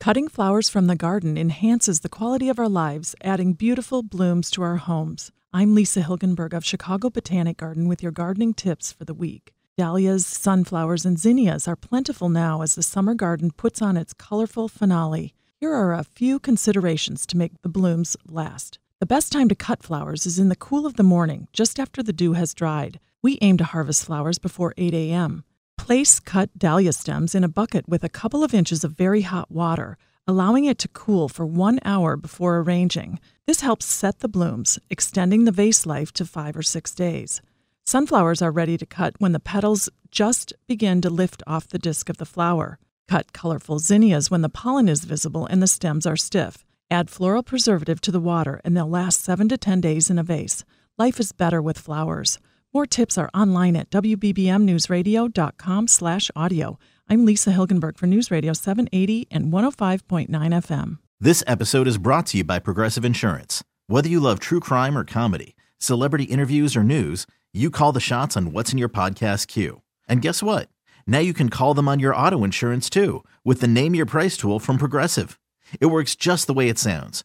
Cutting flowers from the garden enhances the quality of our lives, adding beautiful blooms to our homes. I'm Lisa Hilgenberg of Chicago Botanic Garden with your gardening tips for the week. Dahlias, sunflowers, and zinnias are plentiful now as the summer garden puts on its colorful finale. Here are a few considerations to make the blooms last. The best time to cut flowers is in the cool of the morning, just after the dew has dried. We aim to harvest flowers before 8 a.m. Place cut dahlia stems in a bucket with a couple of inches of very hot water, allowing it to cool for one hour before arranging. This helps set the blooms, extending the vase life to five or six days. Sunflowers are ready to cut when the petals just begin to lift off the disc of the flower. Cut colorful zinnias when the pollen is visible and the stems are stiff. Add floral preservative to the water and they'll last 7 to 10 days in a vase. Life is better with flowers. More tips are online at wbbmnewsradio.com/audio. I'm Lisa Hilgenberg for News Radio 780 and 105.9 FM. This episode is brought to you by Progressive Insurance. Whether you love true crime or comedy, celebrity interviews or news, you call the shots on what's in your podcast queue. And guess what? Now you can call them on your auto insurance too with the Name Your Price tool from Progressive. It works just the way it sounds.